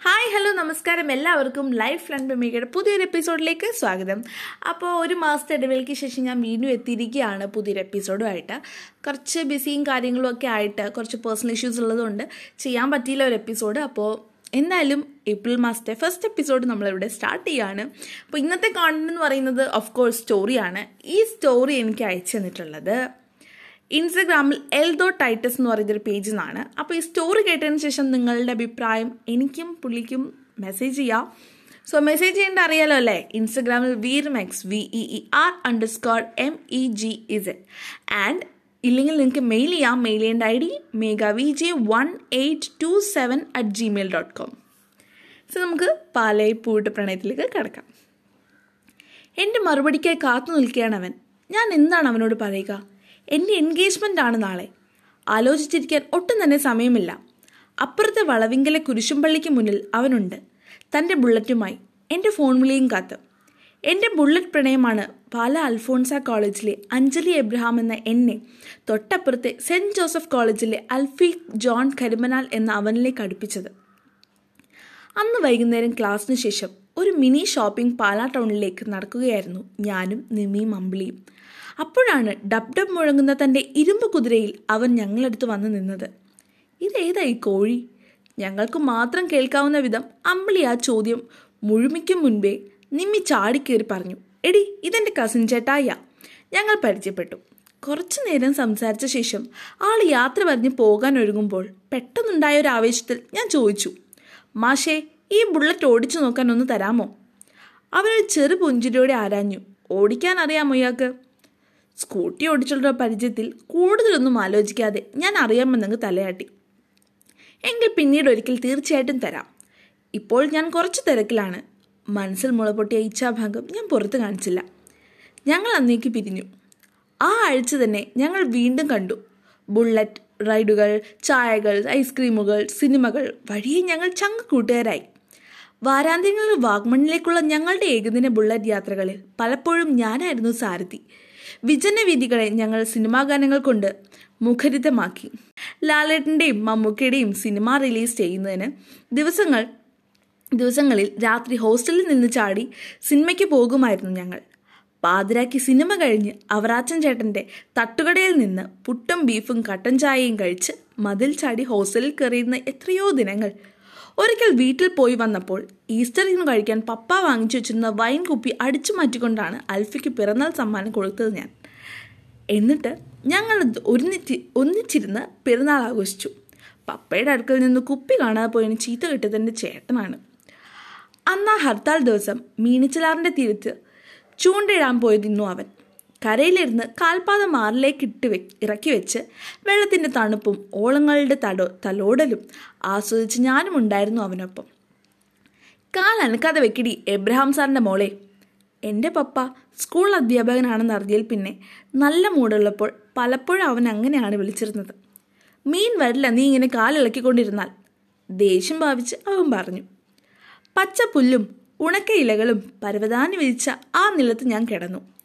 Hi hello നമസ്കാരം. എല്ലാവർക്കും life front ഭൂമികയുടെ പുതിയൊരു എപ്പിസോഡിലേക്ക് സ്വാഗതം. അപ്പോൾ ഒരു മാസത്തെ ഇടവേളയ്ക്ക് ശേഷം ഞാൻ വീണ്ടും എത്തിയിരിക്കുകയാണ് പുതിയൊരു എപ്പിസോഡുമായിട്ട് കുറച്ച് ബിസിയും കാര്യങ്ങളും ഒക്കെ ആയിട്ട് കുറച്ച് പേഴ്സണൽ ഇഷ്യൂസ് ഉള്ളതുകൊണ്ട് ചെയ്യാൻ പറ്റിയില്ല ഒരു എപ്പിസോഡ് അപ്പോൾ എന്തായാലും ഏപ്രിൽ മാസത്തെ ഫസ്റ്റ് എപ്പിസോഡ് നമ്മളിവിടെ സ്റ്റാർട്ട് ചെയ്യാണ്. അപ്പോൾ ഇന്നത്തെ കോണ്ടന്റ് എന്ന് പറയുന്നത് ഓഫ് കോഴ്സ് സ്റ്റോറിയാണ് ഈ സ്റ്റോറി എനിക്ക് അയച്ചു തന്നിട്ടുള്ളത് ഇൻസ്റ്റഗ്രാമിൽ എൽദോ ടൈറ്റസ് എന്ന് പറയുന്നൊരു പേജിൽ നിന്നാണ് അപ്പോൾ ഈ സ്റ്റോറി കേട്ടതിന് ശേഷം നിങ്ങളുടെ അഭിപ്രായം എനിക്കും പുള്ളിക്കും മെസ്സേജ് ചെയ്യാം. സോ മെസ്സേജ് ചെയ്യേണ്ട അറിയാലോ അല്ലേ? ഇൻസ്റ്റഗ്രാമിൽ വീർമെക്സ് V E E R underscore M E G is and ഇല്ലെങ്കിൽ നിങ്ങൾക്ക് മെയിൽ ചെയ്യാം. മെയിൽ ചെയ്യേണ്ട I D mega V J one eight two seven at Gmail dot com so നമുക്ക് പാലയ പൂവിട്ട് പ്രണയത്തിലേക്ക് കിടക്കാം. എന്റെ മറുപടിക്കായി കാത്തു നിൽക്കുകയാണ് അവൻ. ഞാൻ എന്താണ് അവനോട് പറയുക? എന്റെ എൻഗേജ്മെന്റ് ആണ് നാളെ. ആലോചിച്ചിരിക്കാൻ ഒട്ടും തന്നെ സമയമില്ല. അപ്പുറത്തെ വളവിങ്കലെ കുരിശുംപള്ളിക്ക് മുന്നിൽ അവനുണ്ട്. തന്റെ ബുള്ളറ്റുമായി എന്റെ ഫോൺ വിളിയും കാത്ത്. എന്റെ ബുള്ളറ്റ് പ്രണയമാണ് പാല അൽഫോൺസ കോളേജിലെ അഞ്ജലി എബ്രഹാം എന്ന എന്നെ തൊട്ടപ്പുറത്തെ സെന്റ് ജോസഫ് കോളേജിലെ അൽഫി ജോൺ കരിമനാൽ എന്ന അവനിലേക്ക് അടുപ്പിച്ചത്. അന്ന് വൈകുന്നേരം ക്ലാസ്സിന് ശേഷം ഒരു മിനി ഷോപ്പിംഗ് പാലാ ടൗണിലേക്ക് നടക്കുകയായിരുന്നു ഞാനും നിമിയും അമ്പിളിയും. അപ്പോഴാണ് ഡബ് ഡബ് മുഴങ്ങുന്ന തന്റെ ഇരുമ്പ് കുതിരയിൽ അവൻ ഞങ്ങളടുത്ത് വന്നു നിന്നത്. ഇതേതായി കോഴി? ഞങ്ങൾക്ക് മാത്രം കേൾക്കാവുന്ന വിധം അമ്പിളി ആ ചോദ്യം മുഴുമിക്കും മുൻപേ നിമ്മി ചാടിക്കേറി പറഞ്ഞു. എടി ഇതെന്റെ കസിൻ ചേട്ടായ ഞങ്ങൾ പരിചയപ്പെട്ടു. കുറച്ചു നേരം സംസാരിച്ച ശേഷം ആൾ യാത്ര പറഞ്ഞ് പോകാൻ ഒരുങ്ങുമ്പോൾ പെട്ടെന്നുണ്ടായ ഒരു ആവേശത്തിൽ ഞാൻ ചോദിച്ചു മാഷേ ഈ ബുള്ളറ്റ് ഓടിച്ചു നോക്കാൻ ഒന്ന് തരാമോ? അവനൊരു ചെറു പുഞ്ചിരിയോടെ ആരാഞ്ഞു ഓടിക്കാൻ അറിയാമോ ഇയാൾക്ക്? സ്കൂട്ടി ഓടിച്ചുള്ള പരിചയത്തിൽ കൂടുതലൊന്നും ആലോചിക്കാതെ ഞാൻ അറിയാമെന്നങ്ങ് തലയാട്ടി. എങ്കിൽ പിന്നീട് ഒരിക്കൽ തീർച്ചയായിട്ടും തരാം. ഇപ്പോൾ ഞാൻ കുറച്ച് തിരക്കിലാണ്. മനസ്സിൽ മുളപൊട്ടിയ ഇച്ഛാഭാഗം ഞാൻ പുറത്ത് കാണിച്ചില്ല. ഞങ്ങൾ അന്നേക്ക് പിരിഞ്ഞു. ആ ആഴ്ച തന്നെ ഞങ്ങൾ വീണ്ടും കണ്ടു. ബുള്ളറ്റ് റൈഡുകൾ ചായകൾ ഐസ്ക്രീമുകൾ സിനിമകൾ വഴിയെ ഞങ്ങൾ ചങ്ങ കൂട്ടുകാരായി. വാരാന്ത്യങ്ങളിൽ വാഗ്മണിലേക്കുള്ള ഞങ്ങളുടെ ഏകദിന ബുള്ളറ്റ് യാത്രകളിൽ പലപ്പോഴും ഞാനായിരുന്നു സാരഥി. വിജന വീതികളെ ഞങ്ങൾ സിനിമാ ഗാനങ്ങൾ കൊണ്ട് മുഖരിതമാക്കി. ലാലേട്ടന്റെയും മമ്മൂക്കയുടെയും സിനിമ റിലീസ് ചെയ്യുന്നതിന് ദിവസങ്ങൾ ദിവസങ്ങളിൽ രാത്രി ഹോസ്റ്റലിൽ നിന്ന് ചാടി സിനിമയ്ക്ക് പോകുമായിരുന്നു ഞങ്ങൾ. പാതിരാക്കി സിനിമ കഴിഞ്ഞ് അവറാച്ചൻ ചേട്ടന്റെ തട്ടുകടയിൽ നിന്ന് പുട്ടും ബീഫും കട്ടൻ ചായയും കഴിച്ച് മതിൽ ചാടി ഹോസ്റ്റലിൽ കയറിയിരുന്ന എത്രയോ ദിനങ്ങൾ ഒരിക്കൽ വീട്ടിൽ പോയി വന്നപ്പോൾ ഈസ്റ്ററിന് കഴിക്കാൻ പപ്പ വാങ്ങിച്ചു വെച്ചിരുന്ന വൈൻ കുപ്പി അടിച്ചു മാറ്റിക്കൊണ്ടാണ് അൽഫിക്ക് പിറന്നാൾ സമ്മാനം കൊടുത്തത് ഞാൻ. എന്നിട്ട് ഞങ്ങൾ ഒരുമിച്ച് ഒന്നിച്ചിരുന്ന് പിറന്നാൾ ആഘോഷിച്ചു. പപ്പയുടെ അടുക്കൽ നിന്ന് കുപ്പി കാണാതെ പോയതിന് ചീത്ത കിട്ടിയതിന്റെ ചേട്ടനാണ്. അന്ന് ആ ഹർത്താൽ ദിവസം മീനിച്ചലാറിന്റെ തീരത്ത് ചൂണ്ടയിടാൻ പോയതിന്നു അവൻ. കരയിലിരുന്ന് കാൽപാദം മാറിലേക്ക് ഇട്ട് വെ ഇറക്കി വെച്ച് വെള്ളത്തിന്റെ തണുപ്പും ഓളങ്ങളുടെ തടോ തലോടലും ആസ്വദിച്ച് ഞാനും ഉണ്ടായിരുന്നു അവനൊപ്പം. കാൽ അനക്കാതെ വെക്കിടി എബ്രഹാം സാറിന്റെ മോളെ. എന്റെ പപ്പ സ്കൂൾ അധ്യാപകനാണെന്ന് അറിഞ്ഞതിൽ പിന്നെ നല്ല മൂടുള്ളപ്പോൾ പലപ്പോഴും അവൻ അങ്ങനെയാണ് വിളിച്ചിരുന്നത്. മീൻ വരില്ല നീ ഇങ്ങനെ കാലിളക്കിക്കൊണ്ടിരുന്നാൽ ദേഷ്യം ഭാവിച്ച് അവൻ പറഞ്ഞു. പച്ച പുല്ലും ഉണക്ക ഇലകളും പരവതാനി വിരിച്ച ആ നിലത്ത് ഞാൻ കിടന്നു.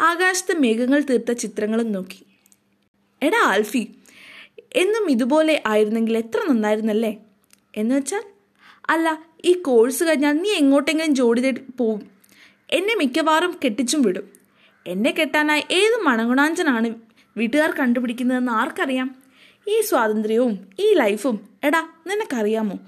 ആകാശത്തെ മേഘങ്ങൾ തീർത്ത ചിത്രങ്ങളും നോക്കി. എടാ ആൽഫി എന്നും ഇതുപോലെ ആയിരുന്നെങ്കിൽ എത്ര നന്നായിരുന്നല്ലേ? എന്ന് വെച്ചാൽ അല്ല ഈ കോഴ്സ് കഴിഞ്ഞാൽ നീ എങ്ങോട്ടെങ്കിലും ജോഡി തേടി പോവും. എന്നെ മിക്കവാറും കെട്ടിച്ചും വിടും. എന്നെ കെട്ടാനായി ഏത് മണഗുണാഞ്ചനാണ് വീട്ടുകാർ കണ്ടുപിടിക്കുന്നതെന്ന് ആർക്കറിയാം? ഈ സ്വാതന്ത്ര്യവും ഈ ലൈഫും എടാ നിനക്കറിയാമോ?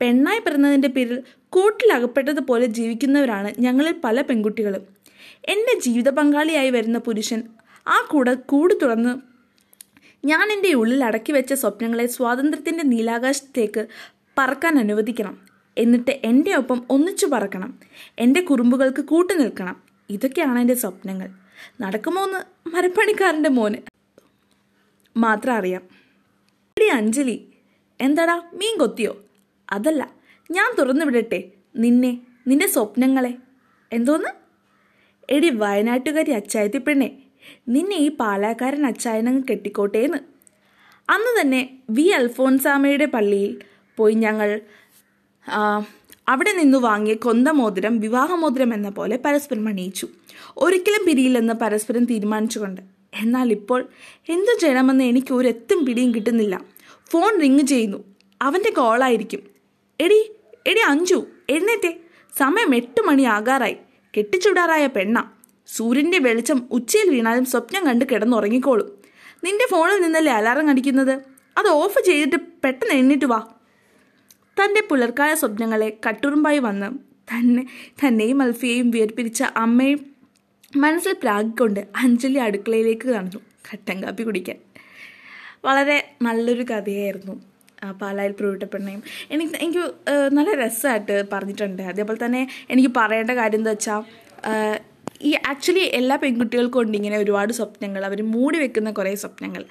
പെണ്ണായി പിറന്നതിന്റെ പേരിൽ കൂട്ടിലകപ്പെട്ടതുപോലെ ജീവിക്കുന്നവരാണ് ഞങ്ങളിൽ പല പെൺകുട്ടികളും. എന്റെ ജീവിത പങ്കാളിയായി വരുന്ന പുരുഷൻ ആ കൂടെ കൂട് തുറന്ന് ഞാൻ എന്റെ ഉള്ളിൽ അടക്കി വെച്ച സ്വപ്നങ്ങളെ സ്വാതന്ത്ര്യത്തിന്റെ നീലാകാശത്തേക്ക് പറക്കാൻ അനുവദിക്കണം. എന്നിട്ട് എന്റെ ഒപ്പം ഒന്നിച്ചു പറക്കണം. എന്റെ കുറുമ്പുകൾക്ക് കൂട്ടു നിൽക്കണം. ഇതൊക്കെയാണ് എന്റെ സ്വപ്നങ്ങൾ. നടക്കുമോ എന്ന് മരപ്പണിക്കാരന്റെ മോന് മാത്രം അറിയാം. എടി അഞ്ജലി എന്താടാ മീൻ കൊത്തിയോ? അതല്ല ഞാൻ തുറന്നു വിടട്ടെ. നിന്നെ നിന്റെ സ്വപ്നങ്ങളെ. എന്തോന്ന്? എടി വയനാട്ടുകാരി അച്ചായത്തി പെണ്ണെ നിന്നെ ഈ പാലാക്കാരൻ അച്ചായനങ്ങ് കെട്ടിക്കോട്ടേന്ന്. അന്ന് തന്നെ വി അൽഫോൻസാമയുടെ പള്ളിയിൽ പോയി ഞങ്ങൾ അവിടെ നിന്ന് വാങ്ങിയ കൊന്തമോതിരം വിവാഹമോതിരം എന്ന പോലെ പരസ്പരം അണിയിച്ചു. ഒരിക്കലും പിരിയില്ലെന്ന് പരസ്പരം തീരുമാനിച്ചുകൊണ്ട്. എന്നാൽ ഇപ്പോൾ എന്തു ചെയ്യണമെന്ന് എനിക്ക് ഒരെത്തും പിടിയും കിട്ടുന്നില്ല. ഫോൺ റിങ് ചെയ്യുന്നു. അവന്റെ കോളായിരിക്കും. എടി എടി അഞ്ചു എഴുന്നേറ്റേ. സമയം എട്ട് മണി ആകാറായി കെട്ടിച്ചുടാറായ പെണ്ണ. സൂര്യന്റെ വെളിച്ചം ഉച്ചയിൽ വീണാലും സ്വപ്നം കണ്ട് കിടന്നുറങ്ങിക്കോളും. നിന്റെ ഫോണിൽ നിന്നല്ലേ അലാറം കടിക്കുന്നത്? അത് ഓഫ് ചെയ്തിട്ട് പെട്ടെന്ന് എണ്ണിട്ട് വാ. തന്റെ പുലർക്കാല സ്വപ്നങ്ങളെ കട്ടുറുമ്പായി വന്ന് തന്നെ തന്നെയും അൽഫിയെയും വേർപിരിച്ച അമ്മയും മനസ്സിൽ പ്രാഗിക്കൊണ്ട് അഞ്ജലി അടുക്കളയിലേക്ക് കടന്നു കട്ടൻ കാപ്പി കുടിക്കാൻ. വളരെ നല്ലൊരു കഥയായിരുന്നു. പാലായിൽ പ്രൂട്ടപ്പെണ്ണയും എനിക്ക് എനിക്ക് നല്ല രസമായിട്ട് പറഞ്ഞിട്ടുണ്ട്. അതേപോലെ തന്നെ എനിക്ക് പറയേണ്ട കാര്യം എന്താ വെച്ചാൽ ഈ ആക്ച്വലി എല്ലാ പെൺകുട്ടികൾക്കും ഉണ്ട് ഇങ്ങനെ ഒരുപാട് സ്വപ്നങ്ങൾ. അവർ മൂടി വെക്കുന്ന കുറേ സ്വപ്നങ്ങൾ.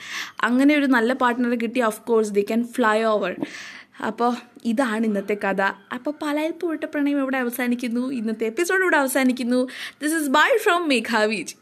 അങ്ങനെ ഒരു നല്ല പാർട്ട്ണറെ കിട്ടി of course the can fly over അപ്പോൾ ഇതാണ് ഇന്നത്തെ കഥ. അപ്പോൾ പലയിൽ പൂട്ട പ്രണയം ഇവിടെ അവസാനിക്കുന്നു. ഇന്നത്തെ എപ്പിസോഡ് ഇവിടെ അവസാനിക്കുന്നു. This is bye from Meghaveej